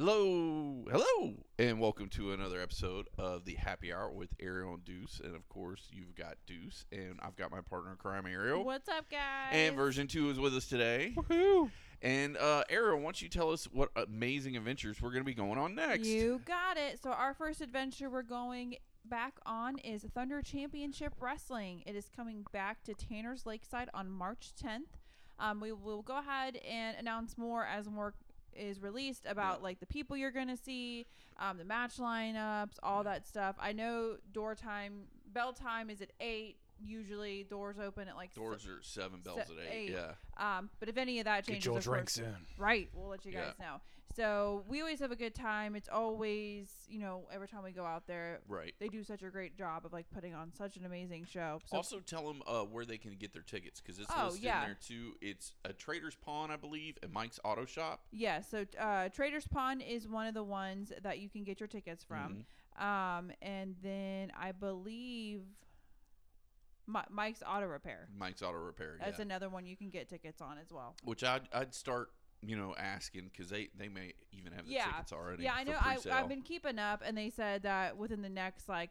Hello, hello, and welcome to another episode of the Happy Hour with Ariel and Deuce. And of course, you've got Deuce, and I've got my partner in crime, Ariel. What's up, guys? And version two is with us today. Woohoo! And uh, Ariel, why don't you tell us what amazing adventures we're going to be going on next? You got it. So our first adventure we're going back on is Thunder Championship Wrestling. It is coming back to Tanner's Lakeside on March 10th. Um, we will go ahead and announce more as more is released about Yeah. like the people you're gonna see, um, the match lineups, all that stuff. I know door time, bell time is at eight. Usually doors open at like Doors are seven bells Se- at eight. eight. Yeah. Um, but if any of that changes, Get your of drinks course- in. Right, we'll let you Yeah. guys know. So we always have a good time. It's always, you know, every time we go out there, Right. they do such a great job of like putting on such an amazing show. So also, tell them uh, where they can get their tickets because it's Oh, listed yeah. in there too. It's a Trader's Pawn, I believe, and Mike's Auto Shop. yeah, so uh, Traders Pawn is one of the ones that you can get your tickets from. Mhm. Um, and then I believe Mi- Mike's Auto Repair. Mike's Auto Repair. That's yeah. another one you can get tickets on as well. Which I'd, I'd start, you know, asking because they, they may even have the Yeah. tickets already. Yeah, I know. I. I've been keeping up, and they said that within the next like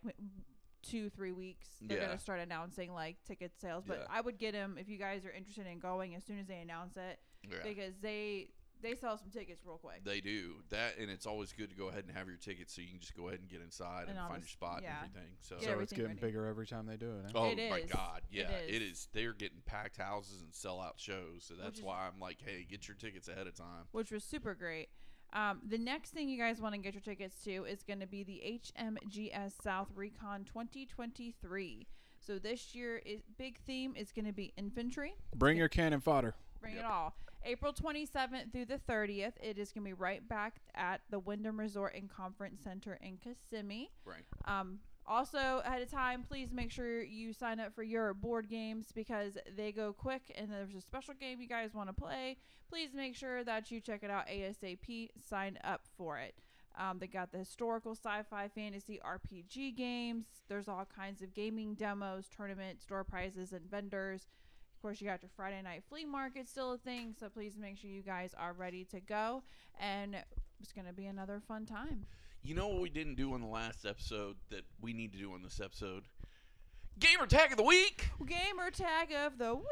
two, three weeks, they're Yeah. gonna start announcing like ticket sales. But Yeah. I would get them if you guys are interested in going as soon as they announce it, Yeah. because they they sell some tickets real quick. They do that, and it's always good to go ahead and have your tickets so you can just go ahead and get inside and, And find your spot yeah. and everything. So, Get so it's getting ready. bigger every time they do it. eh? oh It my. God, yeah, it is. is. They're getting packed houses and sell out shows, so that's is- why I'm like, hey, get your tickets ahead of time. which was super great. Um, the next thing you guys want to get your tickets to is going to be the HMGS South Recon 2023. So this year is big theme is going to be infantry. Bring your cannon fodder. Bring Yep. it all. April 27th through the 30th. It is going to be right back at the Wyndham Resort and Conference Center in Kissimmee. Right. Um, also, ahead of time, please make sure you sign up for your board games because they go quick and there's a special game you guys want to play. Please make sure that you check it out ASAP. Sign up for it. Um, they got the historical sci fi fantasy RPG games. There's all kinds of gaming demos, tournaments, store prizes, and vendors. Of course, you got your Friday night flea market still a thing, so please make sure you guys are ready to go. And it's going to be another fun time. You know what we didn't do on the last episode that we need to do on this episode? Gamer tag of the week. Gamer tag of the week.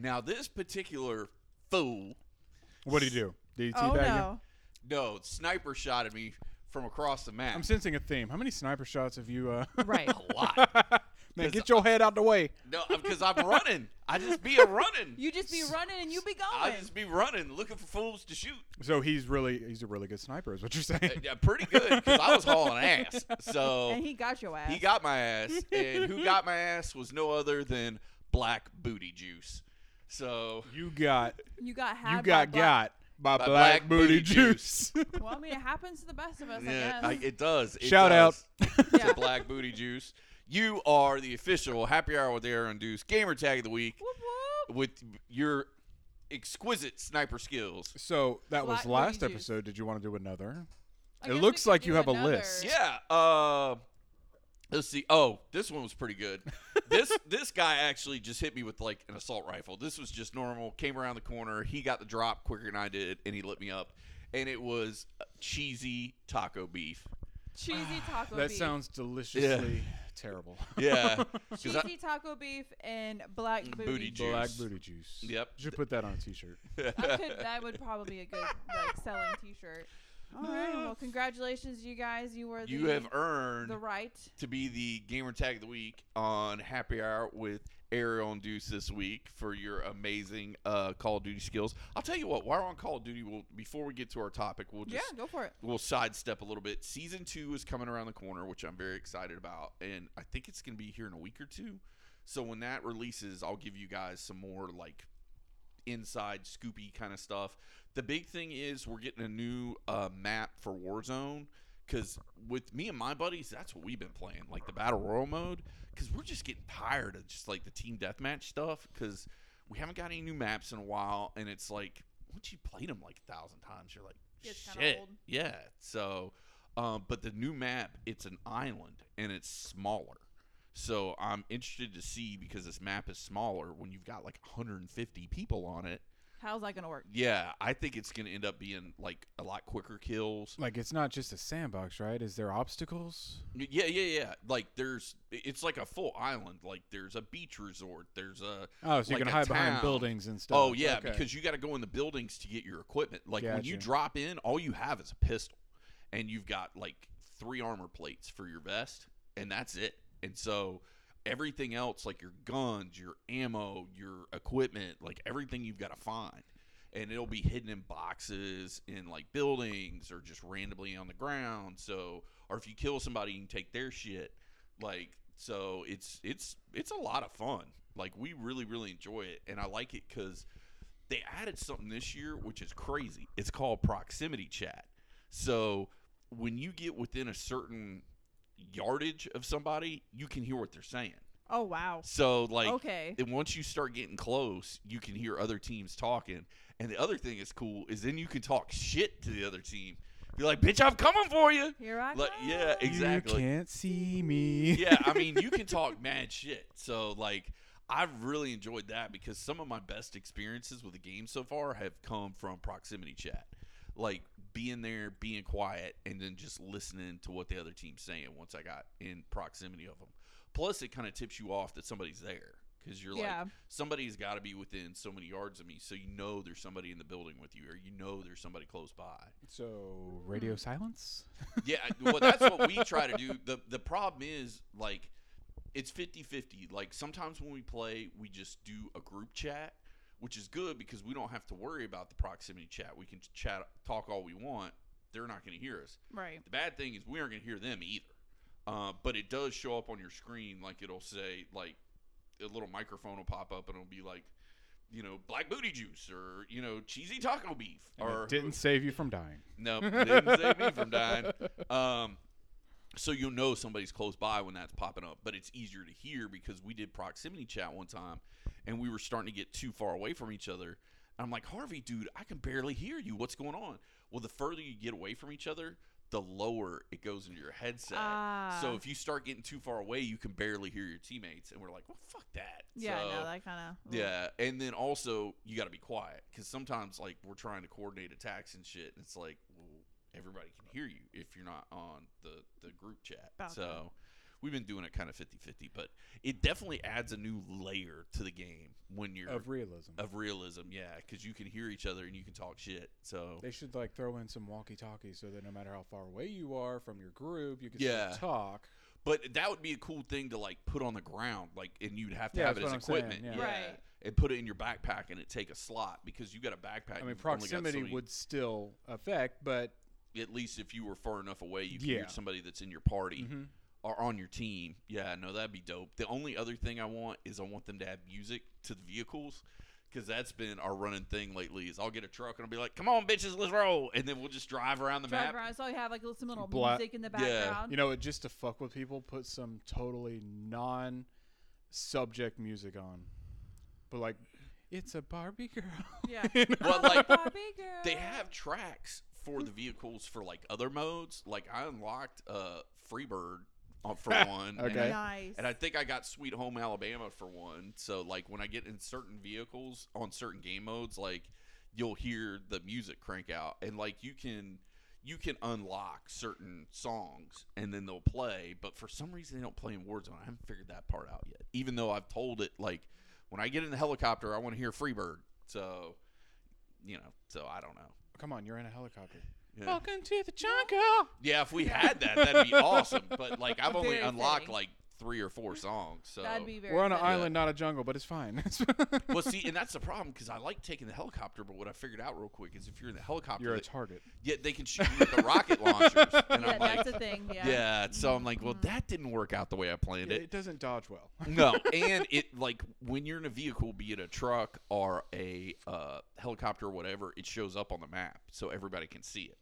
Now this particular fool, What do you do? Do you Oh teabag him? no! no sniper shot at me from across the map. I'm sensing a theme. How many sniper shots have you? Uh, Right. a lot. man, 'Cause get your head out the way. No, because I'm running. I just be a running. You just be running and you be going. I just be running, looking for fools to shoot. So he's really he's a really good sniper, is what you're Uh, saying. yeah, pretty good because I was hauling ass. So and he got your ass. he got my ass, and who got my ass was no other than Black Booty Juice. So You got you got had you got by got by, By black, Black booty, Booty juice. Black- Well, I mean, it happens to the best of us, yeah, I I, it does. It Shout does. Yeah. to Black Booty Juice. You are the official Happy Hour with Ariel and Deuce gamer tag of the week Whoop, whoop. with your exquisite sniper skills. so that was Black last booty juice. episode. Did you want to do another? I It guess we looks could like you do have a list. Yeah. Uh, let's see. Oh, this one was pretty good. this this guy actually just hit me with like an assault rifle. This was just normal. Came around the corner. He got the drop quicker than I did, and he lit me up. And it was uh, cheesy taco beef. Cheesy taco beef. That beef. sounds deliciously terrible. Yeah. 'Cause I- Cheesy taco beef and black booty. Booty juice. Black booty juice. Yep. You should put that on a t-shirt. I could, that would probably be a good like selling T-shirt. All right. Well, congratulations, you guys. You were the, you have earned the right. to be the gamer tag of the week on Happy Hour with Ariel and Deuce this week for your amazing uh, Call of Duty skills. I'll tell you what, while we're on Call of Duty, we'll, before we get to our topic, we'll just Yeah, go for it. we'll sidestep a little bit. Season two is coming around the corner, which I'm very excited about, and I think it's going to be here in a week or two. So when that releases, I'll give you guys some more like inside scoopy kind of stuff. The big thing is we're getting a new uh, map for Warzone because with me and my buddies, that's what we've been playing, like the battle royal mode. Because we're just getting tired of just like the team deathmatch stuff. Because we haven't got any new maps in a while, and it's like once you played them like a thousand times, you're like, shit, old. yeah. So, um, but the new map, it's an island and it's smaller. So I'm interested to see because this map is smaller when you've got like 150 people on it. How's that gonna work? Yeah, I think it's going to end up being like a lot quicker kills. Like it's not just a sandbox, right? Is there obstacles? Yeah, yeah, yeah. Like there's, it's like a full island. Like there's a beach resort. There's a Oh, so you Like can a hide town. behind buildings and stuff. Oh yeah, Okay. because you got to go in the buildings to get your equipment. Like when you drop in, all you have is a pistol, and you've got like three armor plates for your vest, and that's it. And so everything else, like your guns, your ammo, your equipment, like everything you've got to find, and it'll be hidden in boxes in like buildings or just randomly on the ground. So, or if you kill somebody, you can take their shit. Like so, it's it's it's a lot of fun. Like we really really enjoy it, and I like it because they added something this year which is crazy. It's called proximity chat. So when you get within a certain yardage of somebody, you can hear what they're saying. Oh wow. So like okay. and once you start getting close, you can hear other teams talking. And the other thing is cool is then you can talk shit to the other team. Be like, "Bitch, I'm coming for you." Here I Like, come. yeah, exactly. You can't see me. yeah, I mean, you can talk mad shit. So like I've really enjoyed that because some of my best experiences with the game so far have come from proximity chat. Like being there, being quiet, and then just listening to what the other team's saying once I got in proximity of them. Plus, it kind of tips you off that somebody's there because you're Yeah. like, somebody's got to be within so many yards of me, so you know there's somebody in the building with you, or you know there's somebody close by. So radio hmm. silence. Yeah, well, that's what we try to do. the The problem is like it's 50-50. Like sometimes when we play, we just do a group chat, which is good because we don't have to worry about the proximity chat. We can chat, talk all we want. They're not going to hear us. Right. The bad thing is we aren't going to hear them either. Uh, but it does show up on your screen, like it'll say like a little microphone will pop up and it'll be like, you know, black booty juice or you know, cheesy taco beef And or it didn't save you from dying. no, didn't save me from dying. Um, so you'll know somebody's close by when that's popping up, but it's easier to hear because we did proximity chat one time, and we were starting to get too far away from each other. And I'm like, Harvey, dude, I can barely hear you. What's going on? Well, the further you get away from each other, the lower it goes into your headset. Ah. So if you start getting too far away, you can barely hear your teammates, and we're like, well, fuck that. Yeah, So- no, that kind of. yeah, and then also you got to be quiet because sometimes like we're trying to coordinate attacks and shit, and it's like, everybody can hear you if you're not on the the group chat. About so we've been doing it kind of 50-50, but it definitely adds a new layer to the game when you're Of realism. of realism. Yeah, because you can hear each other and you can talk shit. So They should like throw in some walkie-talkies so that no matter how far away you are from your group, you can Yeah. still talk. But that would be a cool thing to like put on the ground, like, and you'd have to Yeah, have it as I'm equipment, saying, yeah. Right. And put it in your backpack and it take a slot because you got a backpack. I mean, you've only got so proximity many- would still affect, but at least if you were far enough away, you could Yeah. hear somebody that's in your party Mhm. or on your team. Yeah, no, that'd be dope. The only other thing I want is I want them to add music to the vehicles. Because that's been our running thing lately. Is I'll get a truck and I'll be like, "Come on, bitches, let's roll," and then we'll just drive around the Drive map. around, so you have like some little Bla- music in the background. Yeah. you know, just to fuck with people, put some totally non-subject music on. But like, it's a Barbie girl. Yeah. Well, I'm like, Barbie girl. They have tracks for the vehicles for like other modes. Like I unlocked uh, Freebird uh, for one. and Okay. I- Nice. And I think I got Sweet Home Alabama for one. So like when I get in certain vehicles on certain game modes, like you'll hear the music crank out, and like you can you can unlock certain songs and then they'll play. But for some reason they don't play in Warzone. I haven't figured that part out yet. Even though I've told it like when I get in the helicopter, I want to hear Freebird. So you know, so I don't know. Come on, you're in a helicopter. Yeah. Welcome to the jungle. Yeah, if we had that, that'd be awesome. But like, I've only Very unlocked fitting. like three or four songs. So That'd be very. We're on an fitting. island, not a jungle, but it's fine. well, see, and that's the problem because I like taking the helicopter. But what I figured out real quick is if you're in the helicopter, you're a they, target. yeah, they can shoot you with the rocket launchers, and Yeah, I'm like, that's a thing. Yeah. yeah. So I'm like, well, Mhm. that didn't work out the way I planned Yeah, it. it doesn't dodge well. No, and it like when you're in a vehicle, be it a truck or a uh, helicopter or whatever, it shows up on the map so everybody can see it.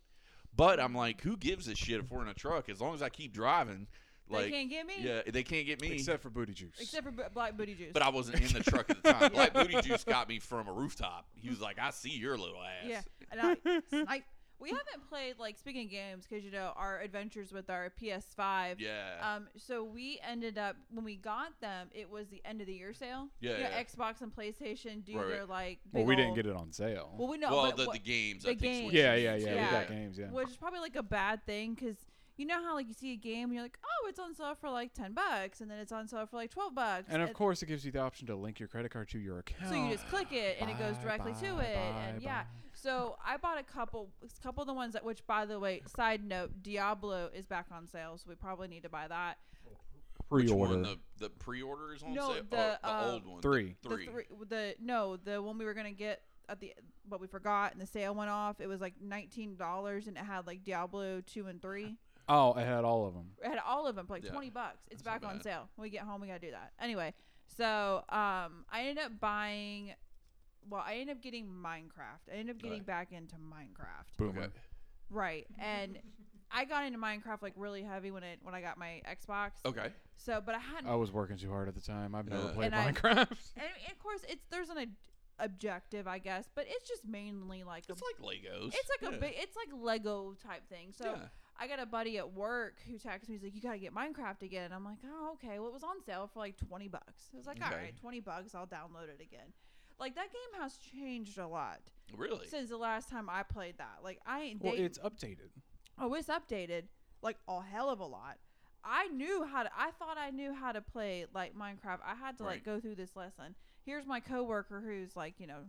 But I'm like, who gives a shit if we're in a truck? As long as I keep driving, like, they can't get me. yeah, they can't get me. Except for booty juice. Except for b- black booty juice. but I wasn't in the truck at the time. Black Booty Juice got me from a rooftop. He was like, "I see your little ass." yeah. And I, snipe. we haven't played like speaking of games because you know our adventures with our PS5. Yeah. Um, so we ended up when we got them, it was the end of the year sale. Yeah, You know, yeah. Xbox and PlayStation do Right, their right. like. Well, big we didn't get it on sale. Well, we know. well, but the, what- the games. the I think. games. yeah, yeah, yeah, Yeah. We got games. Yeah. which is probably like a bad thing because you know how like you see a game and you're like, oh, it's on sale for like ten bucks, and then it's on sale for like twelve bucks, And of course, it gives you the option to link your credit card to your account. so you just click it and it goes directly bye, to it, and bye, yeah. So I bought a couple, a couple of the ones that, which by the way, side note, Diablo is back on sale, so we probably need to buy that. Pre-order one? The the pre-order is on No, sale. the, oh, the uh, old one. Three. The three. The three, the no, the one we were gonna get at the, but we forgot, and the sale went off. It was like nineteen dollars, and it had like Diablo two and three. Oh, it had all of them. It had all of them for like Yeah. 20 bucks. It's That's not back on bad. sale. When we get home, we got to do that. Anyway, so um, I ended up buying, well, I ended up getting Minecraft. I ended up getting Right. back into Minecraft. Boomer. Okay. Right. And I got into Minecraft like really heavy when it when I got my Xbox. Okay. So, but I hadn't I was working too hard at the time. I've never Yeah. played And I- Minecraft. and of course it's there's an ob- objective, I guess, but it's just mainly like a, It's like Legos. it's like yeah. a big it's like Lego type thing. So yeah. I got a buddy at work who texts me. He's like, "You gotta get Minecraft again." I'm like, "Oh, okay." Well, it was on sale for like twenty bucks. I was like, "All Okay. right, twenty bucks. I'll download it again." Like that game has changed a lot Really. since the last time I played that. Like I, Well, they, it's updated. oh, it's updated like a hell of a lot. I knew how to. I thought I knew how to play like Minecraft. I had to like go through this lesson. Here's my coworker who's like you know,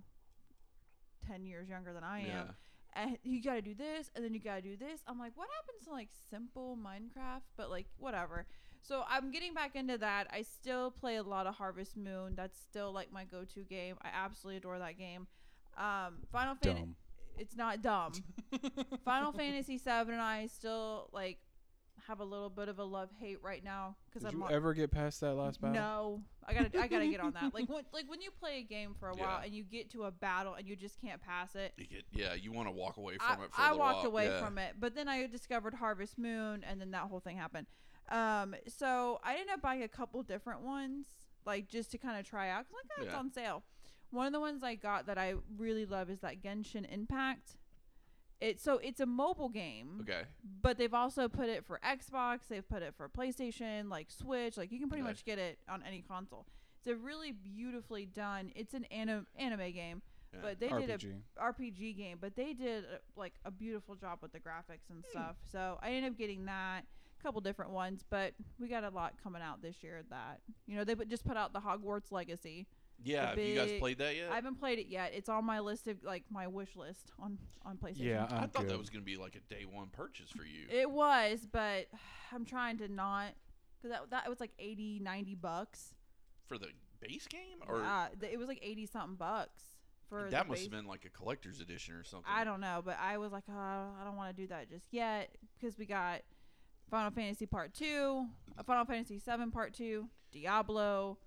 ten years younger than I am yeah. And you gotta do this and then you gotta do this. I'm like what happens to like simple minecraft? But like whatever. So i'm getting back into that. I still play a lot of harvest moon. That's still like my go-to game. I absolutely adore that game. Um final fantasy it's not dumb. Final fantasy 7 and i still like have a little bit of a love hate right now because Did i'm you ever get past that last battle? no, I gotta I gotta get on that. Like when like when you play a game for a while Yeah. and you get to a battle and you just can't pass it, You get, yeah, you want to walk away I, from it for a I little walked while. away yeah. from it, but then I discovered Harvest Moon, and then that whole thing happened. Um, so I ended up buying a couple different ones, like just to kind of try out. Cause like, oh, it's Yeah. on sale. One of the ones I got that I really love is that Genshin Impact. It so it's a mobile game, Okay. but they've also put it for Xbox. They've put it for PlayStation, like Switch. Like you can pretty Okay. much get it on any console. It's a really beautifully done. It's an anim- anime game, Yeah. but they did a RPG. RPG game, but they did uh, like a beautiful job with the graphics and stuff. So I ended up getting that, a couple different ones, but we got a lot coming out this year. That you know they put, just put out the Hogwarts Legacy. Yeah. Have you guys played that yet? I haven't played it yet. It's on my list of like my wish list on on PlayStation. Yeah, I I'm thought good. that was going to be like a day one purchase for you. it was, but I'm trying to not because that that was like 80, 90 bucks. for the base game? Or yeah, it was like eighty something bucks for that the must base- have been like a collector's edition or something. I don't know, but I was like, oh, I don't want to do that just yet because we got Final Fantasy Part Two, uh, Final Fantasy Seven Part Two, Diablo,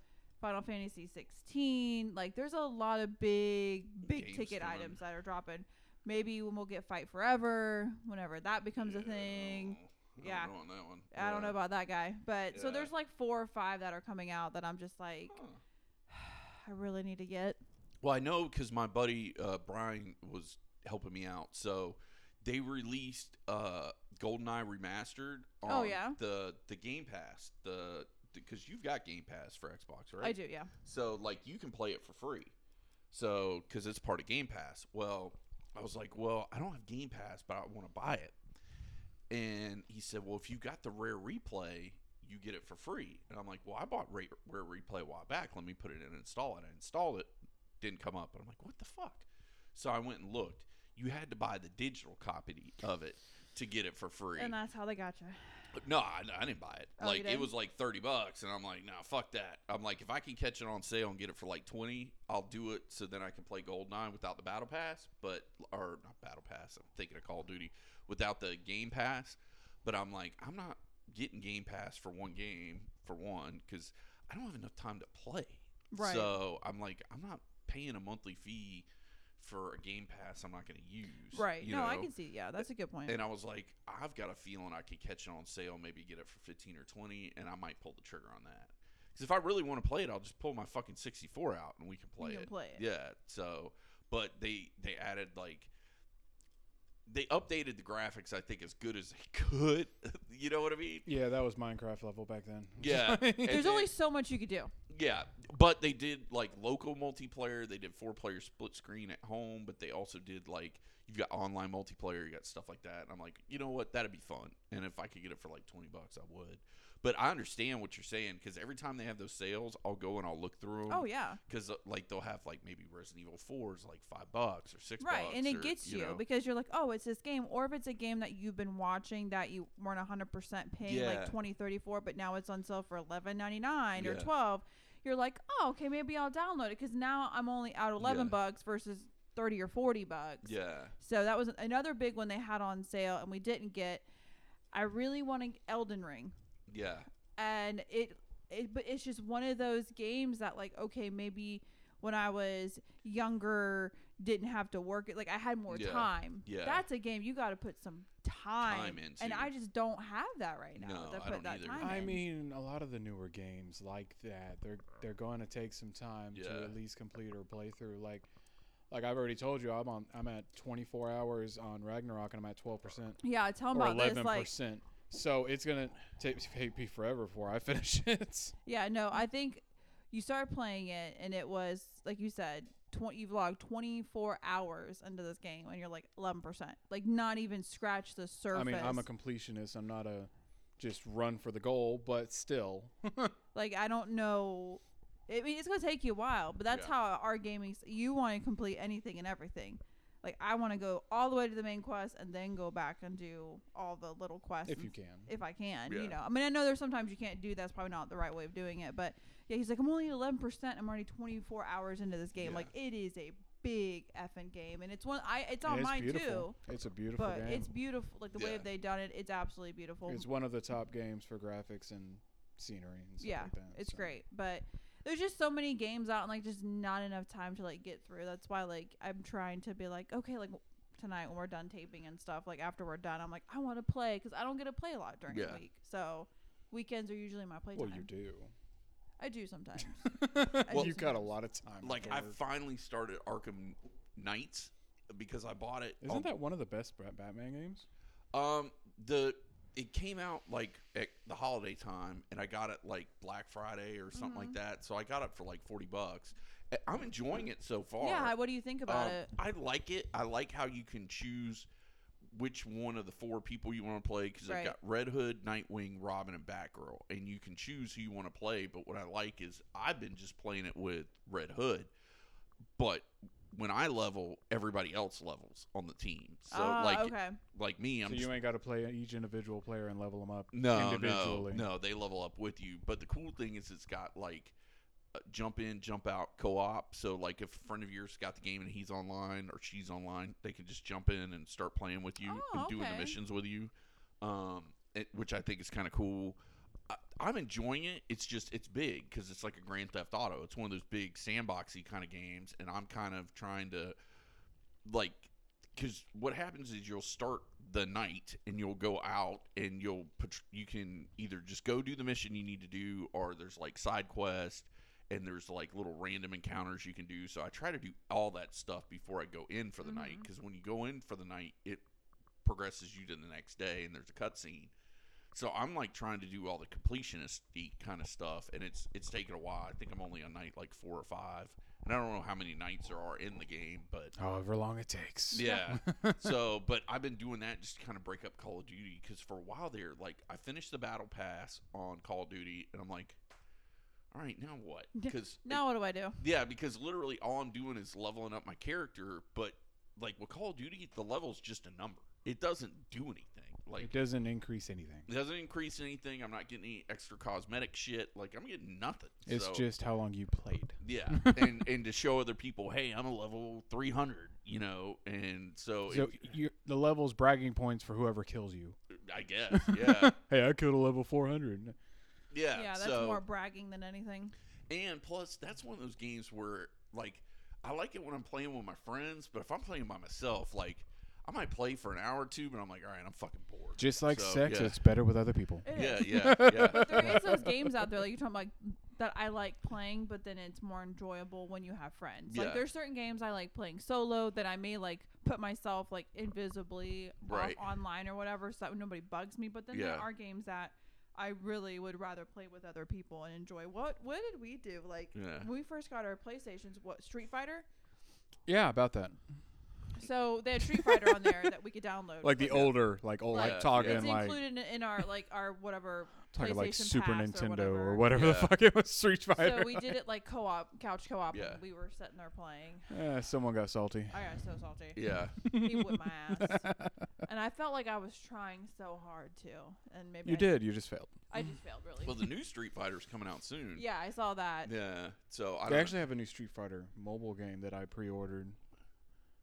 Final Fantasy Sixteen. Like, there's a lot of big, big Games ticket items that are dropping. Maybe when we'll get Fight Forever, whenever that becomes a thing. Yeah. Yeah. I don't know on that one. I don't know about that guy, but so there's like four or five that are coming out that I'm just like, Huh. I really need to get. Well, I know because my buddy uh, Brian was helping me out. So they released uh, GoldenEye remastered. On Oh, yeah? the the Game Pass. The because you've got Game Pass for Xbox, right? I do, yeah. So like you can play it for free. So because it's part of Game Pass. Well, I was like, well, I don't have Game Pass, but I want to buy it. And he said, well, if you got the Rare Replay, you get it for free. And I'm like, well, I bought Rare, Rare Replay a while back. Let me put it in and install it. I installed it, didn't come up. And I'm like, what the fuck? So I went and looked. You had to buy the digital copy of it to get it for free. And that's how they got you. No, I, I didn't buy it. Oh, like it didn't? was like thirty bucks, and I'm like, nah, fuck that. I'm like, if I can catch it on sale and get it for like twenty, I'll do it. So then I can play GoldenEye without the Battle Pass, but or not Battle Pass. I'm thinking of Call of Duty without the Game Pass. But I'm like, I'm not getting Game Pass for one game for one because I don't have enough time to play. Right. So I'm like, I'm not paying a monthly fee for a Game Pass I'm not going to use. Right. you no, I can see. Yeah, that's a good point. And I was like, I've got a feeling I could catch it on sale, maybe get it for 15 or 20, and I might pull the trigger on that. Because if I really want to play it, I'll just pull my fucking 64 out and we can play can it. play it. Yeah. So, but they they added like they updated the graphics. I think as good as they could. you know what I mean? Yeah, that was Minecraft level back then. Yeah. There's then- only so much you could do. Yeah, but they did like local multiplayer. They did four player split screen at home, but they also did like you've got online multiplayer, you got stuff like that. And I'm like, you know what, that'd be fun. And if I could get it for like twenty bucks, I would. But I understand what you're saying because every time they have those sales, I'll go and I'll look through them. Oh yeah. because uh, like they'll have like maybe Resident Evil 4 is like five bucks or six Right, and it or, gets you, know. because you're like, oh, it's this game, or if it's a game that you've been watching that you weren't 100% paying Yeah. like 20, 30 for, but now it's on sale for 11.99 or 12. You're like, oh, okay, maybe I'll download it because now I'm only out 11 Yeah. bucks versus 30 or 40 bucks. yeah, So that was another big one they had on sale and we didn't get. I really wanted Elden Ring, yeah, and it, it, but it's just one of those games that like, okay, maybe when I was younger, didn't have to work it. Like I had more Yeah. time. Yeah. that's a game you got to put some time, Time and. I just don't have that right now. No, to I put don't that either. time I in. mean, a lot of the newer games like that, they're they're going to take some time Yeah. to at least complete or play through. Like, like I've already told you, I'm on I'm at 24 hours on Ragnarok and I'm at 12 percent yeah, tell me about 11 this. Like, percent. So it's gonna take take me forever before I finish it. Yeah, no, I think you started playing it and it was like you said, tw- you've logged 24 hours into this game and you're like 11%. Like not even scratch the surface. I mean, I'm a completionist. I'm not a just run for the goal, but still. like I don't know I mean, it's going to take you a while, but that's Yeah. how our gaming you want to complete anything and everything. Like I want to go all the way to the main quest and then go back and do all the little quests if you can. if I can, Yeah. you know. I mean, I know there's sometimes you can't do. That's probably not the right way of doing it. But yeah, he's like, I'm only 11. percent I'm already 24 hours into this game. Yeah. Like it is a big effing game, and it's one. I it's on And mine beautiful. too. It's a beautiful But game. it's beautiful. Like the way they've done it, it's absolutely beautiful. It's one of the top games for graphics and scenery and stuff yeah, like that. it's so. great. But there's just so many games out, and like just not enough time to like get through. That's why like I'm trying to be like, okay, like tonight when we're done taping and stuff, like after we're done, I'm like, I want to play because I don't get to play a lot during Yeah. the week. So weekends are usually my playtime. Well, you do. I do sometimes. Well- you got a lot of time. like I afterward. finally started Arkham Knights because I bought it. Isn't on- that one of the best Bat- Batman games? Um, the it came out like at the holiday time, and I got it like Black Friday or something like that. So I got it for like forty bucks. I'm enjoying it so far. yeah, what do you think about Um, it? I like it. I like how you can choose which one of the four people you want to play because Right. I've got Red Hood, Nightwing, Robin, and Batgirl, and you can choose who you want to play. But what I like is I've been just playing it with Red Hood, but when I level, everybody else levels on the team. So Ah, like okay, like me, I'm so just you ain't got to play each individual player and level them up no, no, individually. no. They level up with you. But the cool thing is, it's got like uh, jump in, jump out co-op. So like, if a friend of yours got the game and he's online or she's online, they can just jump in and start playing with you Oh, and doing the missions with you. Um, it, which I think is kind of cool. I'm enjoying it. It's just it's big because it's like a Grand Theft Auto. It's one of those big sandboxy kind of games, and I'm kind of trying to like because what happens is you'll start the night and you'll go out and you'll pat- you can either just go do the mission you need to do or there's like side quest and there's like little random encounters you can do so i try to do all that stuff before i go in for the night Mhm. because when you go in for the night it progresses you to the next day and there's a cutscene so i'm like trying to do all the completionist kind of stuff and it's it's taken a while i think i'm only on night like four or five and i don't know how many nights there are in the game but However long it takes. yeah. so, but I've been doing that just to kind of break up Call of Duty because for a while there, like I finished the battle pass on Call of Duty, and I'm like, all right, now what? Because now what do I do? yeah, because literally all I'm doing is leveling up my character, but like with Call of Duty, the level's just a number. It doesn't do anything. Like it doesn't increase anything. it doesn't increase anything. I'm not getting any extra cosmetic shit. Like I'm getting nothing. It's So- just how long you played. yeah, and and to show other people, hey, I'm a level 300, you know, and so, So it- you the levels bragging points for whoever kills you. I guess, yeah, hey, I killed a level 400. yeah. Yeah, that's so, more bragging than anything. and plus, that's one of those games where, like, I like it when I'm playing with my friends, but if I'm playing by myself, like, I might play for an hour or two, but I'm like, all right, I'm fucking bored. Just like So, sex, yeah. it's better with other people. It Yeah, is. yeah, yeah. But there is those games out there like you're talking about that I like playing, but then it's more enjoyable when you have friends. Yeah. Like there's certain games I like playing solo that I may like put myself like invisibly Right. off online or whatever, so that nobody bugs me. But then there are games that I really would rather play with other people and enjoy. What What did we do? Like Yeah. when we first got our PlayStations, what Street Fighter? Yeah, about that. So they had Street Fighter on there that we could download. Like the Like, older, like old, Like, like talking It's like included in, in our like our whatever talking like Super Pass Nintendo or or whatever. whatever the fuck it was, Street Fighter. So we did it like co-op, couch co-op. Yeah. And we were sitting there playing. Yeah, someone got salty. I got so salty. Yeah. he whipped my ass, and I felt like I was trying so hard to, and maybe You I, did. You just failed. I just failed really. Well, the new Street Fighter's coming out soon. yeah, I saw that. Yeah. So I They don't actually have a new Street Fighter mobile game that I pre-ordered.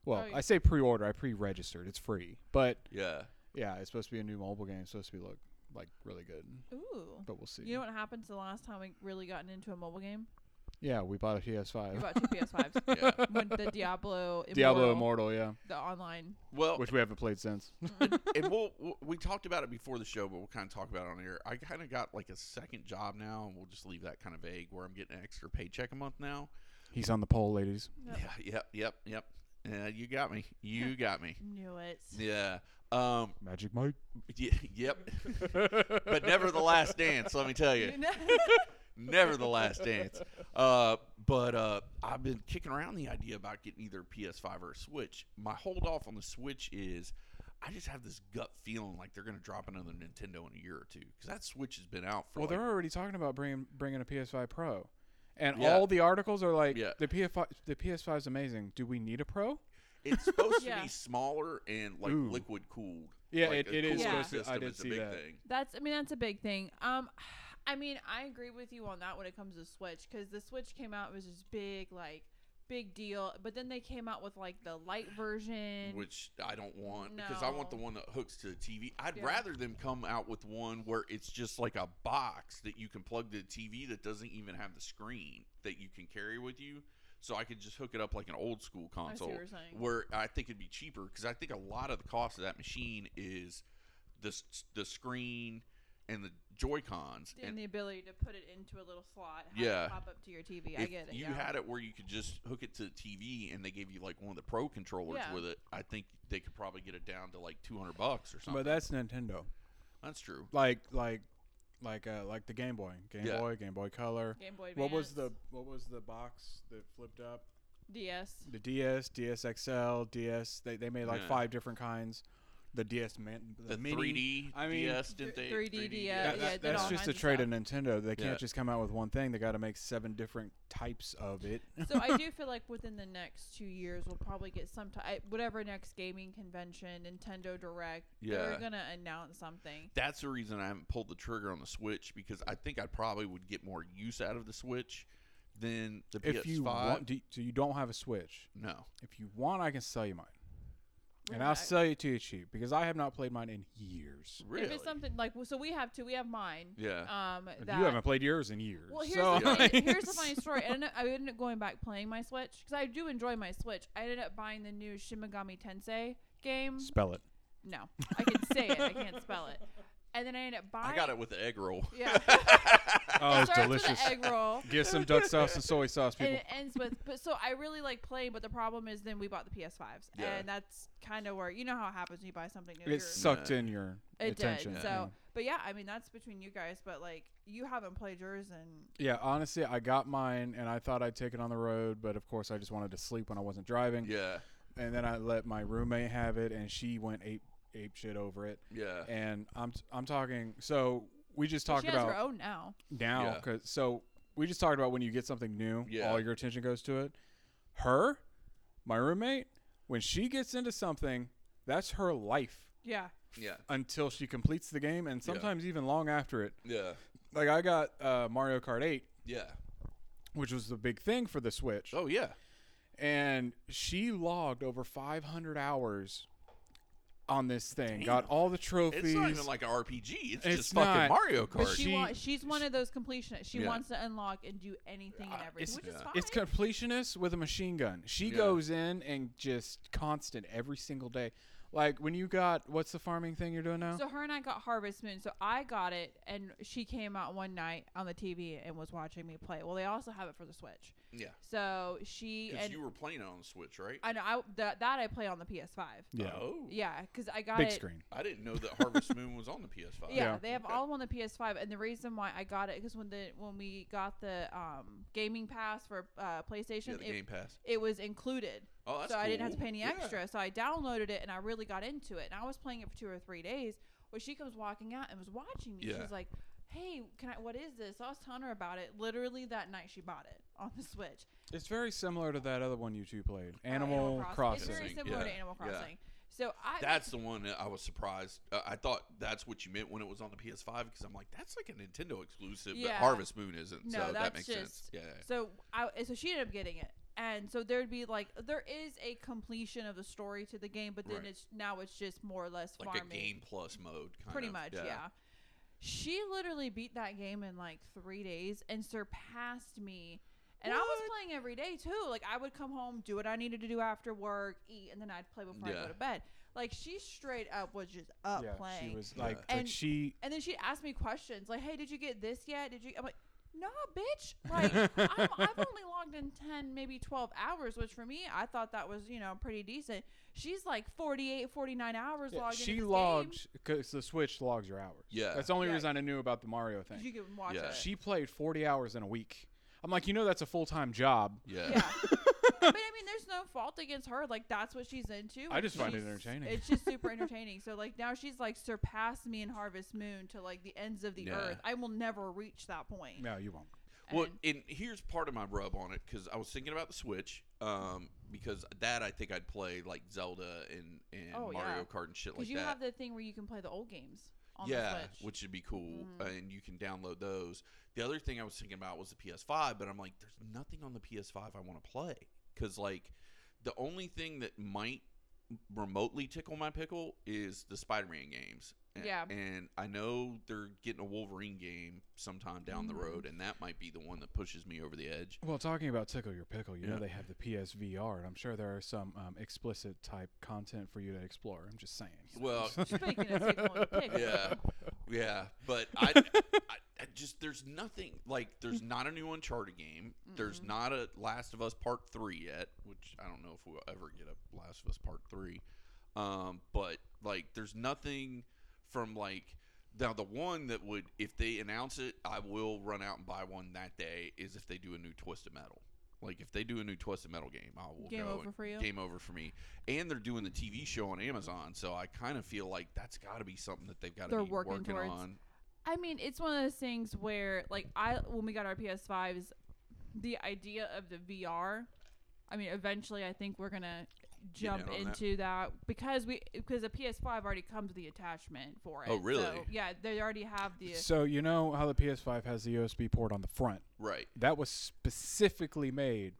Well, Oh, yeah. I say pre-order. I pre-registered. It's free, but Yeah. yeah, it's supposed to be a new mobile game. It's supposed to be look like really good, Ooh. but we'll see. You know what happened to the last time we really gotten into a mobile game? yeah, we bought a PS5. We bought two PS5s. Yeah. when the Diablo Immortal, Diablo Immortal, yeah, the online. Well, which we haven't played since. Mm. and we'll, we'll we talked about it before the show, but we'll kind of talk about it on air. I kind of got like a second job now, and we'll just leave that kind of vague. Where I'm getting an extra paycheck a month now. He's on the pole, ladies. Yep. Yeah, yep, yep, yep. Yeah, you got me. You got me. Knew it. Yeah. Um. Magic Mike. y- yep. but never the last dance. Let me tell you. never the last dance. Uh, but uh, I've been kicking around the idea about getting either a PS5 or a Switch. My hold off on the Switch is I just have this gut feeling like they're going to drop another Nintendo in a year or two because that Switch has been out for. Well, like, they're already talking about bringing bringing a PS5 Pro, and Yeah. all the articles are like, Yeah. the PS5 the PS5 is amazing. Do we need a Pro? it's supposed to be smaller and like Ooh. liquid cooled. Yeah, like it- a it is cooling supposed I did see that. thing. That's I mean that's a big thing. Um, I mean I agree with you on that when it comes to Switch because the Switch came out it was just big like big deal, but then they came out with like the light version. which I don't want because I want the No. one that hooks to the TV. I'd Yeah. rather them come out with one where it's just like a box that you can plug to the TV that doesn't even have the screen that you can carry with you. So I could just hook it up like an old school see console what you're saying. where I think it'd be cheaper because I think a lot of the cost of that machine is the s- the screen and the Joy Cons. and the ability to put it into a little slot, have Yeah. it pop up to your TV. I get it. you yeah. had it where you could just hook it to the TV and they gave you like one of the pro controllers Yeah. with it, I think they could probably get it down to like 200 bucks or something. But that's Nintendo. That's true. Like like like uh like the Game Boy, Game Yeah. Boy, Game Boy Color. Game Boy What was the what was the box that flipped up? DS? The DS, DS XL, DS. They they made like Yeah. five different kinds. The DS man, the, The mini. 3D I mean, DS, didn't they? 3D DS, That- yeah, that- it did that's just a kinds of trait of. Nintendo. They can't Yeah. just come out with one thing. They got to make seven different types of it. so I do feel like within the next two years we'll probably get some type whatever next gaming convention, Nintendo Direct. Yeah. They're gonna announce something. That's the reason I haven't pulled the trigger on the Switch because I think I probably would get more use out of the Switch than the PS5. you want, do, so you don't have a Switch. no. If you want, I can sell you mine, and I'll I- sell it to you cheap because I have not played mine in years. Really? If it's something like so, we have two. We have mine. yeah. Um, that, you haven't played yours in years. Well, here's so the funny, here's the funny story. I ended, up, I ended up going back playing my Switch because I do enjoy my Switch. I ended up buying the new Shin Megami Tensei game. Spell it. No, I can say it. I can't spell it. And then I ended up buying. I got it with the egg roll. Yeah. Oh, it's starts with delicious. egg roll. Get some duck sauce and soy sauce, And it ends with, but so I really like playing, but the problem is then we bought the PS5s, Yeah. and that's kind of where you know how it happens when you buy something new. It sucked Yeah. in your It did. attention. So, but yeah, I mean that's between you guys, but like you haven't played yours, and Yeah, honestly, I got mine and I thought I'd take it on the road, but of course I just wanted to sleep when I wasn't driving. yeah. And then I let my roommate have it, and she went ape ape shit over it. Yeah. And I'm I'm talking. So we just talked she has her about own now. now, Yeah. cause so we just talked about when you get something new, Yeah. all your attention goes to it. Her, my roommate, when she gets into something, that's her life Yeah. Yeah. until she completes the game, and sometimes even long after it. Yeah. Like I got uh, Mario Kart 8, Yeah. which was the big thing for the Switch. Oh yeah. and she logged over 500 hours on this thing. Damn. Got all the trophies. It's not even like an RPG. It's, It's just fucking not. Mario But Kart. she, She- wa- she's one of those completionists. She Yeah. wants to unlock and do anything and Uh, everything, it's- which is fine. it's completionist with a machine gun. She Yeah. goes in and just constant every single day. Like when you got what's the farming thing you're doing now? So her and I got Harvest Moon. So I got it, and she came out one night on the TV and was watching me play. Well, they also have it for the Switch. Yeah. So she Because and you were playing it on the Switch, right? I know I that that I play on the PS5. Yeah. Oh. Yeah, because I got Big it. screen. I didn't know that Harvest Moon was on the PS5. Yeah, Yeah. they have Okay. all of them on the PS5, and the reason why I got it because when the when we got the um gaming pass for uh, PlayStation, Yeah, the it, Game Pass. it was included, Oh, that's so I didn't have to pay any Yeah. extra. So I downloaded it and I really got into it, and I was playing it for two or three days. Well, she comes walking out and was watching me. Yeah. She's like, "Hey, can I? What is this?" So I was telling her about it. Literally that night, she bought it on the Switch. It's very similar to that other one you two played, Uh, Animal It's Crossing. very Crossing, similar to yeah, Animal yeah. Crossing. So I That's the one that I was surprised. Uh, I thought that's what you meant when it was on the PS5 because I'm like, that's like a Nintendo exclusive, but Yeah. Harvest Moon isn't. No, so that makes sense. Yeah. So I so she ended up getting it. And so there'd be like there is a completion of the story to the game, but then Right. it's now it's just more or less Like farming. a game plus mode. Kind Pretty of. much, yeah. She literally beat that game in like three days and surpassed me. And I was What? playing every day too. Like I would come home, do what I needed to do after work, eat, and then I'd play before I Yeah. go to bed. Like she straight up was just up yeah, playing. she was Yeah. like, like And- she. And then she'd ask me questions like, "Hey, did you get this yet? Did you?" I'm like, "Nah, bitch. Like, I'm, I've only logged in ten, maybe twelve hours, which for me, I thought that was you know pretty decent. She's like 48, 49 hours Yeah, logged she this logs because the Switch logs your hours. Yeah. that's the only Yeah. reason I knew about the Mario thing. You can watch Yeah. it. She played 40 hours in a week. I'm like, you know, that's a full time job. Yeah. yeah. But I mean, there's no fault against her. Like that's what she's into. I just find it entertaining. It's just super entertaining. So like now she's like surpassed me in Harvest Moon to like the ends of the Yeah. earth. I will never reach that point. No, you won't. Well, And- and here's part of my rub on it because I was thinking about the Switch, um, because that I think I'd play like Zelda and, and Oh, yeah. Mario Kart and shit like that. Because you that. have the thing where you can play the old games on yeah, the Switch. which would be cool, Mhm. and you can download those. The other thing I was thinking about was the PS5, but I'm like, there's nothing on the PS5 I want to play because like the only thing that might remotely tickle my pickle is the Spider-Man games. And, Yeah. and I know they're getting a Wolverine game sometime down the road, and that might be the one that pushes me over the edge. Well, talking about tickle your pickle, you know they have the PSVR, and I'm sure there are some um, explicit type content for you to explore. I'm just saying. Well, Speaking of tickle your pickle. Yeah. Yeah, but I, I, I just there's nothing like there's not a new Uncharted game. There's Mm-mm. not a Last of Us Part Three yet, which I don't know if we'll ever get a Last of Us Part Three. Um, but like there's nothing from like now the one that would if they announce it, I will run out and buy one that day. Is if they do a new Twisted Metal. Like if they do a new Twisted Metal game, I will Game go over for you? Game over for me. And they're doing the TV show on Amazon, so I kind of feel like that's got to be something that they've got to They're be working working, towards. on. I mean, it's one of those things where, like, I when we got our PS5s, the idea of the VR. I mean, eventually, I think we're gonna jump in on that. into that. because we because a PS5 already comes with the attachment for it. Oh, really? So, yeah, they already have the. So you know how the PS5 has the USB port on the front? Right. That was specifically made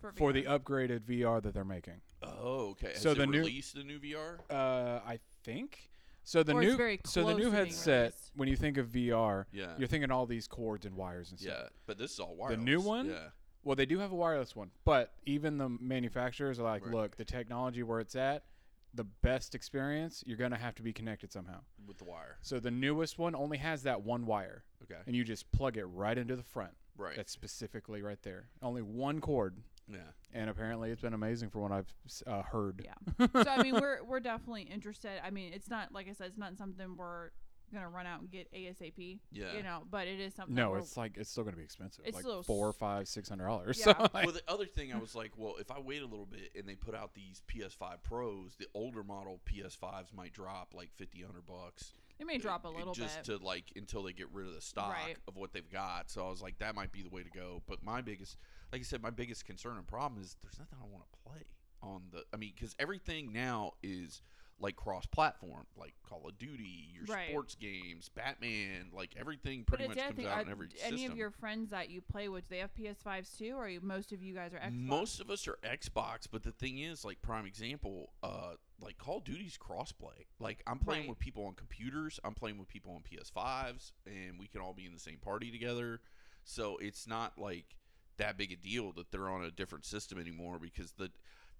for, for the upgraded VR that they're making. Oh, okay. Has So it the new- released the new VR? Uh, I think. So the Or new so the new headset, when you think of VR, Yeah. you're thinking all these cords and wires and stuff. Yeah, but this is all wireless. The new one? Yeah. Well, they do have a wireless one, but even the manufacturers are like, Right. look, the technology where it's at, the best experience, you're gonna have to be connected somehow. With the wire. So the newest one only has that one wire, Okay. and you just plug it right into the front. Right. That's specifically right there. Only one cord, yeah. and apparently it's been amazing for what I've s- uh, heard. Yeah. so I mean, we're we're definitely interested. I mean, it's not like I said, it's not something we're gonna run out and get ASAP. Yeah. You know, but it is something. No, it's like it's still gonna be expensive. It's like still four, s- five, six hundred dollars. Yeah. So like, well, the other thing I was like, well, if I wait a little bit and they put out these PS5 Pros, the older model PS5s might drop like 50, 100 bucks. it may drop a little just bit. to like until they get rid of the stock Right. of what they've got. So I was like, that might be the way to go. But my biggest, like I said, my biggest concern and problem is there's nothing I want to play on the. I mean, because everything now is like cross-platform, like Call of Duty, your Right. sports games, Batman, like everything pretty much comes out in every any system. of your friends that you play with, do they have PS5s too, or are you, most of you guys are Xbox? Most of us are Xbox, but the thing is, like prime example, uh, like Call of Duty's crossplay. Like I'm playing Right. with people on computers, I'm playing with people on PS5s, and we can all be in the same party together. So it's not like that big a deal that they're on a different system anymore because the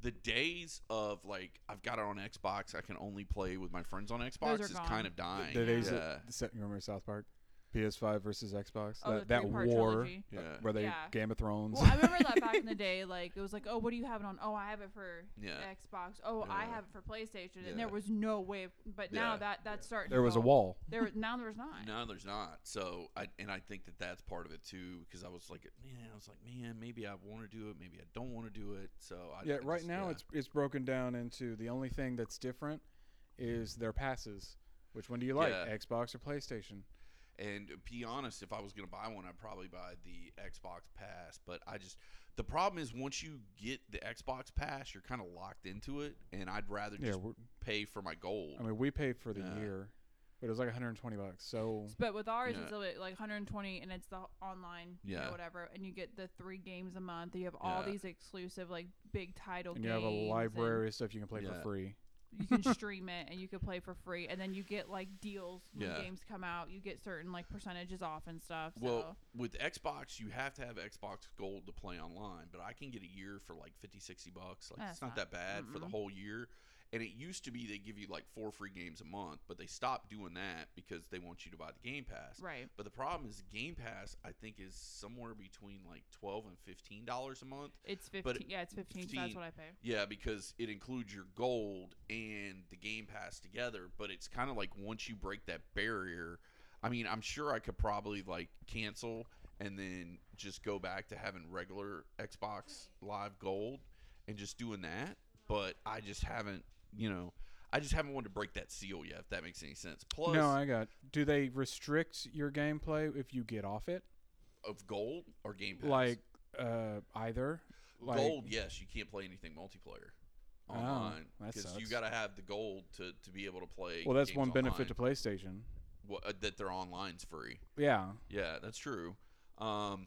the days of like I've got it on Xbox, I can only play with my friends on Xbox are is gone. kind of dying. the days yeah. that, the set- you remember South Park? PS5 versus Xbox. Oh, that the that war trilogy. Uh, yeah. where they Yeah. Game of Thrones. Well, I remember that back in the day, like it was like, oh, what do you have it on? Oh, I have it for Yeah. Xbox. Oh, I Yeah. have it for PlayStation, Yeah. and there was no way. But now Yeah. that that's starting. there to was a go- wall. There now there's not. No, there's not. So, I and I think that that's part of it too, because I was like, man, I was like, man, maybe I want to do it, maybe I don't want to do it. So, I, Yeah, I right just- now yeah. it's it's broken down into the only thing that's different is their passes. Which one do you like, Yeah. Xbox or PlayStation? And to be honest, if I was gonna buy one, I'd probably buy the Xbox Pass. But I just the problem is once you get the Xbox Pass, you're kind of locked into it, and I'd rather just we're, pay for my gold. I mean we pay for the Yeah. year, but it was like 120 bucks. So But with ours, Yeah. it's a bit like 120, and it's the online, you know, Yeah. whatever, and you get the three games a month. You have all Yeah. these exclusive, like big title and you have a library of stuff you can play Yeah. for free. You can stream it, and you can play for free, and then you get like deals when Yeah. games come out. You get certain like percentages off and stuff. Well, with Xbox, you have to have Xbox Gold to play online, but I can get a year for like 50, 60 bucks. Like That's it's not, not- that bad for the whole year. And it used to be they give you like four free games a month, but they stopped doing that because they want you to buy the Game Pass. Right. But the problem is Game Pass, I think, is somewhere between like twelve and fifteen dollars a month. It's But 15. yeah, it's 15. so that's what I pay. Yeah, because it includes your gold and the Game Pass together. But it's kind of like once you break that barrier, I mean, I'm sure I could probably like cancel and then just go back to having regular Xbox Live Gold and just doing that. But I just haven't, you know, I just haven't wanted to break that seal yet. If that makes any sense. Plus, no, I got. Do they restrict your gameplay if you get off it? of gold or Game Pass, Like uh, either. Like, gold, yes, you can't play anything multiplayer Oh, online because you got to have the gold to, to be able to play. Well, that's one benefit online. to PlayStation. Wha- uh, that their online's free. Yeah. Yeah, that's true. Um,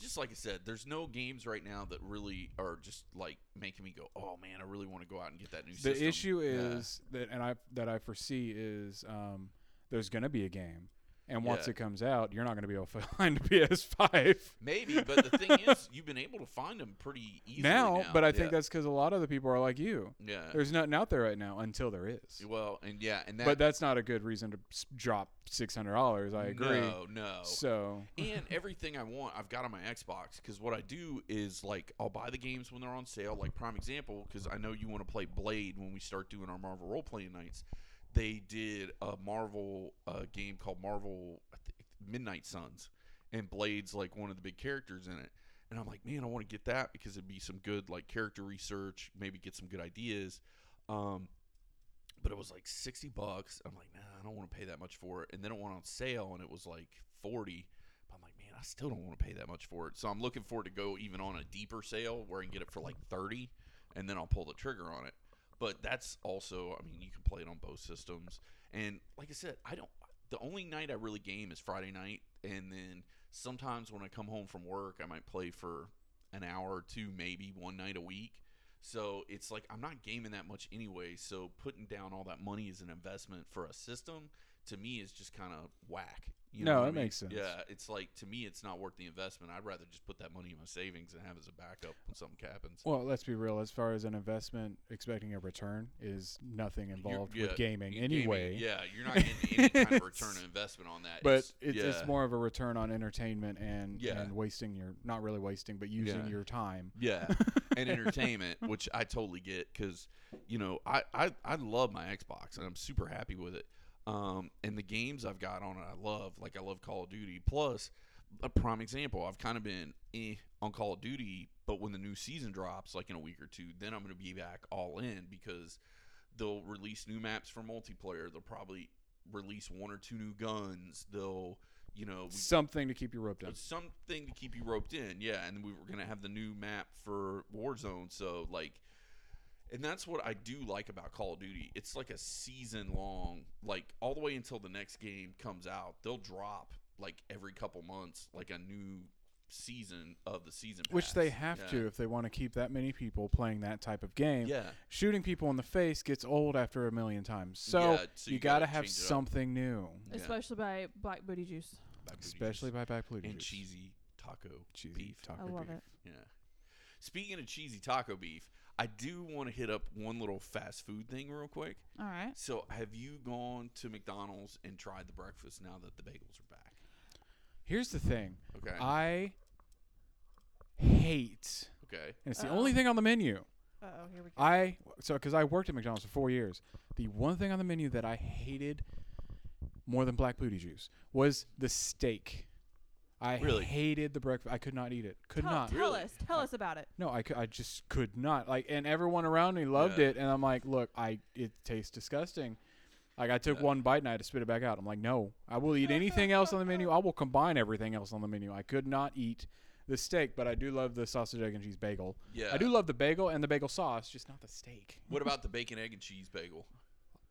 just like I said. There's no games right now that really are just like making me go, "Oh man, I really want to go out and get that new." The system." issue Yeah. is that, and I that I foresee is um, there's going to be a game, and once Yeah. it comes out, you're not going to be able to find a PS5 maybe, but the thing is, you've been able to find them pretty easily now, now. But I think that's because a lot of the people are like you. yeah. There's nothing out there right now until there is. Well, and yeah, and that. but that's not a good reason to drop six hundred dollars. I agree. No, no. So and everything I want, I've got on my Xbox. Because what I do is like I'll buy the games when they're on sale. Like prime example, because I know you want to play Blade when we start doing our Marvel role playing nights. They did a Marvel uh, game called Marvel Midnight Suns, and Blade's like one of the big characters in it. And I'm like, man, I want to get that because it'd be some good like character research, maybe get some good ideas. Um, but it was like sixty bucks. I'm like, nah, I don't want to pay that much for it. And then it went on sale, and it was like forty. But I'm like, man, I still don't want to pay that much for it. So I'm looking for it to go even on a deeper sale where I can get it for like thirty, and then I'll pull the trigger on it. But that's also, I mean, you can play it on both systems. And like I said, I don't. The only night I really game is Friday night, and then sometimes when I come home from work, I might play for an hour or two, maybe one night a week. So it's like I'm not gaming that much anyway. So putting down all that money as an investment for a system to me is just kind of whack. You No, know what that I mean? makes sense. Yeah, it's like to me, it's not worth the investment. I'd rather just put that money in my savings and have it as a backup when something happens. Well, let's be real. As far as an investment, expecting a return is nothing involved yeah, with gaming anyway. yeah, you're not getting any kind of return on investment on that. But it's, it's, yeah, it's more of a return on entertainment and Yeah. and wasting your not really wasting, but using Yeah. your time. Yeah, and entertainment, which I totally get because you know I, I I love my Xbox and I'm super happy with it. Um, and the games I've got on it, I love. Like I love Call of Duty. Plus, a prime example, I've kind of been eh on Call of Duty, but when the new season drops, like in a week or two, then I'm going to be back all in because they'll release new maps for multiplayer. They'll probably release one or two new guns. They'll you know we, Something to keep you roped in. something to keep you roped in, yeah. And we were gonna have the new map for Warzone, so like, and that's what I do like about Call of Duty. It's like a season long, like all the way until the next game comes out. They'll drop like every couple months, like a new season of the season. Which they have Yeah. to if they want to keep that many people playing that type of game. Yeah, Shooting people in the face gets old after a million times. So, Yeah, so you, you gotta, gotta have change it up. something new. Yeah. Especially by Black Booty Juice. Back booty Especially juice. by Back Blue and Juice. cheesy taco cheesy beef. taco I love beef. it. Yeah. Speaking of cheesy taco beef, I do want to hit up one little fast food thing real quick. All right. So, have you gone to McDonald's and tried the breakfast now that the bagels are back? Here's the thing. Okay. I hate, okay. and it's the Uh-oh. only thing on the menu. Uh oh, here we go. I so because I worked at McDonald's for four years. The one thing on the menu that I hated more than black booty juice was the steak. I Really? hated the breakfast. I could not eat it. Could tell, not. tell Really? us, tell us about it. No, I, cou- I just could not. Like, and everyone around me loved Yeah. it, and I'm like, look, I it tastes disgusting. Like, I took Yeah. one bite and I had to spit it back out. I'm like, no, I will eat anything else on the menu. I will combine everything else on the menu. I could not eat the steak, but I do love the sausage, egg, and cheese bagel. Yeah. I do love the bagel and the bagel sauce, just not the steak. What about the bacon, egg, and cheese bagel?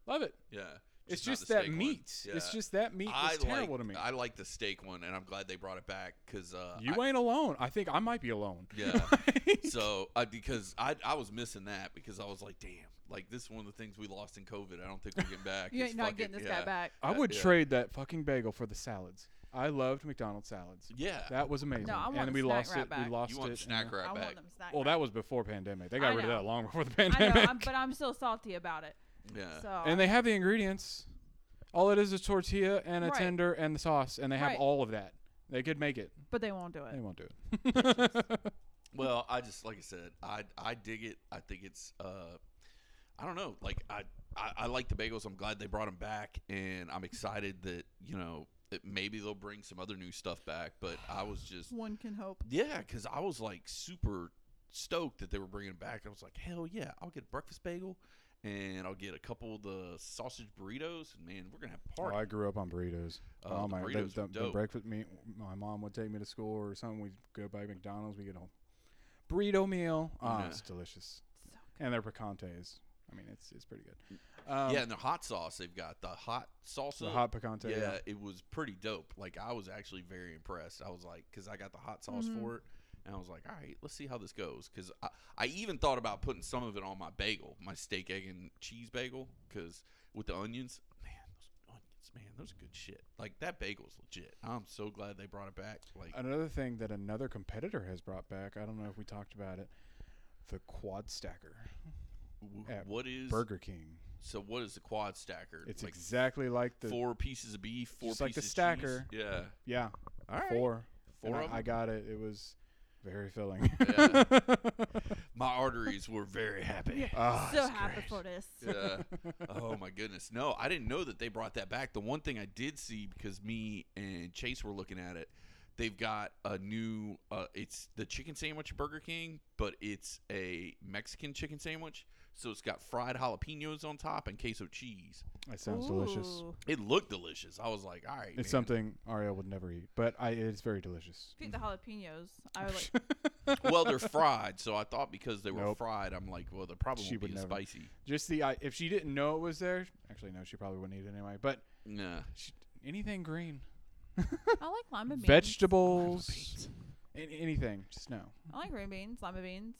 Love it. Yeah. It's not just that steak one. meat. It's just that meat I is terrible like, to me. I like the steak one, and I'm glad they brought it back because uh, you I- ain't alone. I think I might be alone. Yeah. so I because I I was missing that because I was like, damn, like this is one of the things we lost in COVID. I don't think we're getting back. You It's ain't not fucking- getting this yeah. guy back. I would yeah. trade that fucking bagel for the salads. I loved McDonald's salads. Yeah. That was amazing. No, I want and then we lost wrap it. back. We lost you want it. snack and, uh, right back? want them snack. Well, wrap. that was before pandemic. They got rid of that long before the I know, pandemic. I'm, but I'm still salty about it. Yeah. So and they have the ingredients. All it is is tortilla and a Right. tender and the sauce, and they have Right. all of that. They could make it. but they won't do it. They it. won't do it. Well, I just like I said, I I dig it. I think it's uh, I don't know, like I, I I like the bagels. I'm glad they brought them back, and I'm excited that you know that maybe they'll bring some other new stuff back. But I was just One can hope. yeah, because I was like super stoked that they were bringing it back. I was like, hell yeah, I'll get a breakfast bagel. And I'll get a couple of the sausage burritos, and man, we're gonna have a Oh. I grew up on burritos. Uh, oh the my! burritos the, were the, the breakfast meat. My mom would take me to school or something. We'd go by McDonald's. We get a burrito meal. Oh, Yeah. it's delicious. So And their picantes. I mean, it's it's pretty good. Um, yeah, and the hot sauce they've got the hot salsa. the hot picante. yeah, Yeah. it was pretty dope. Like I was actually very impressed. I was like, because I got the hot sauce Mhm. for it, and I was like, all right, let's see how this goes. Because I, I even thought about putting some of it on my bagel, my steak, egg, and cheese bagel, because with the onions, man, those onions, man, those are good shit. Like that bagel's legit. I'm so glad they brought it back. Like, Another thing that another competitor has brought back. I don't know if we talked about it. The quad stacker. w- what is Burger King. So what is the quad stacker? It's like exactly like the four pieces of beef, four just like the pieces stacker. of cheese. Yeah. yeah All right. four. Four of I, I got it. It was very filling. Yeah. My arteries were very happy. Ah, so happy great. for this. Yeah. Oh my goodness. No, I didn't know that they brought that back. The one thing I did see because me and Chase were looking at it, they've got a new uh, it's the chicken sandwich at Burger King, but it's a Mexican chicken sandwich. So it's got fried jalapenos on top and queso cheese. That sounds delicious. Ooh. It looked delicious. I was like, all right. It's man. something Ariel would never eat, but I, it's very delicious. If you eat the jalapenos, I would like. well, they're fried, so I thought because they were Nope. fried, I'm like, well, they're probably She won't would be as never. spicy. Just the I, if she didn't know it was there, actually no, she probably wouldn't eat it anyway. But Nah. she, anything green, I like lima beans. vegetables, an- anything, just no. I like green beans, lima beans.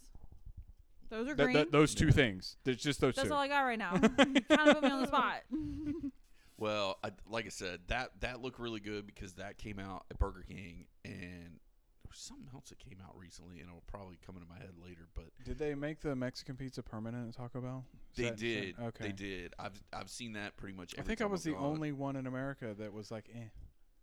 Those are Th- green. th- those two things. There's just those That's two. all I got right now. you kind of put me on the spot. Well, I, like I said, that that looked really good because that came out at Burger King, and there was something else that came out recently, and it'll probably come into my head later. But Did they make the Mexican pizza permanent at Taco Bell? Is they that- is that- did, okay. they did. I've I've seen that pretty much. I Every think I time was I've the gone. only one in America that was like, eh.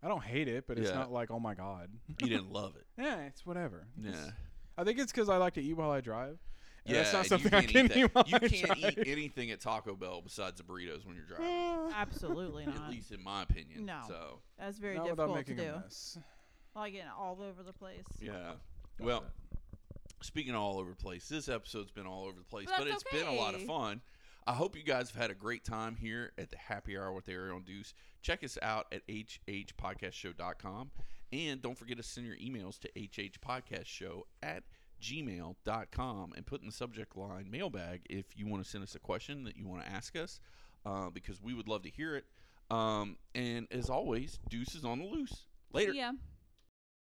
I don't hate it, but it's Yeah. not like, oh my god. You didn't love it, yeah, it's whatever. yeah. It's- I think it's because I like to eat while I drive. And yeah, that's not something you I can't can eat. eat That. You can't drive. eat anything at Taco Bell besides the burritos when you're driving. Absolutely not. At least in my opinion. No. So That's very not without difficult to do. a mess. I like getting all over the place. yeah. Got Well, that. speaking of all over the place, this episode's been all over the place, But but, that's it's been a lot of fun. I hope you guys have had a great time here at the Happy Hour with Ariel and Deuce. Check us out at hhpodcastshow.com. And don't forget to send your emails to hhpodcastshow at gmail.com and put in the subject line mailbag if you want to send us a question that you want to ask us uh, because we would love to hear it. Um, and as always, Deuce is on the loose. Later. Yeah.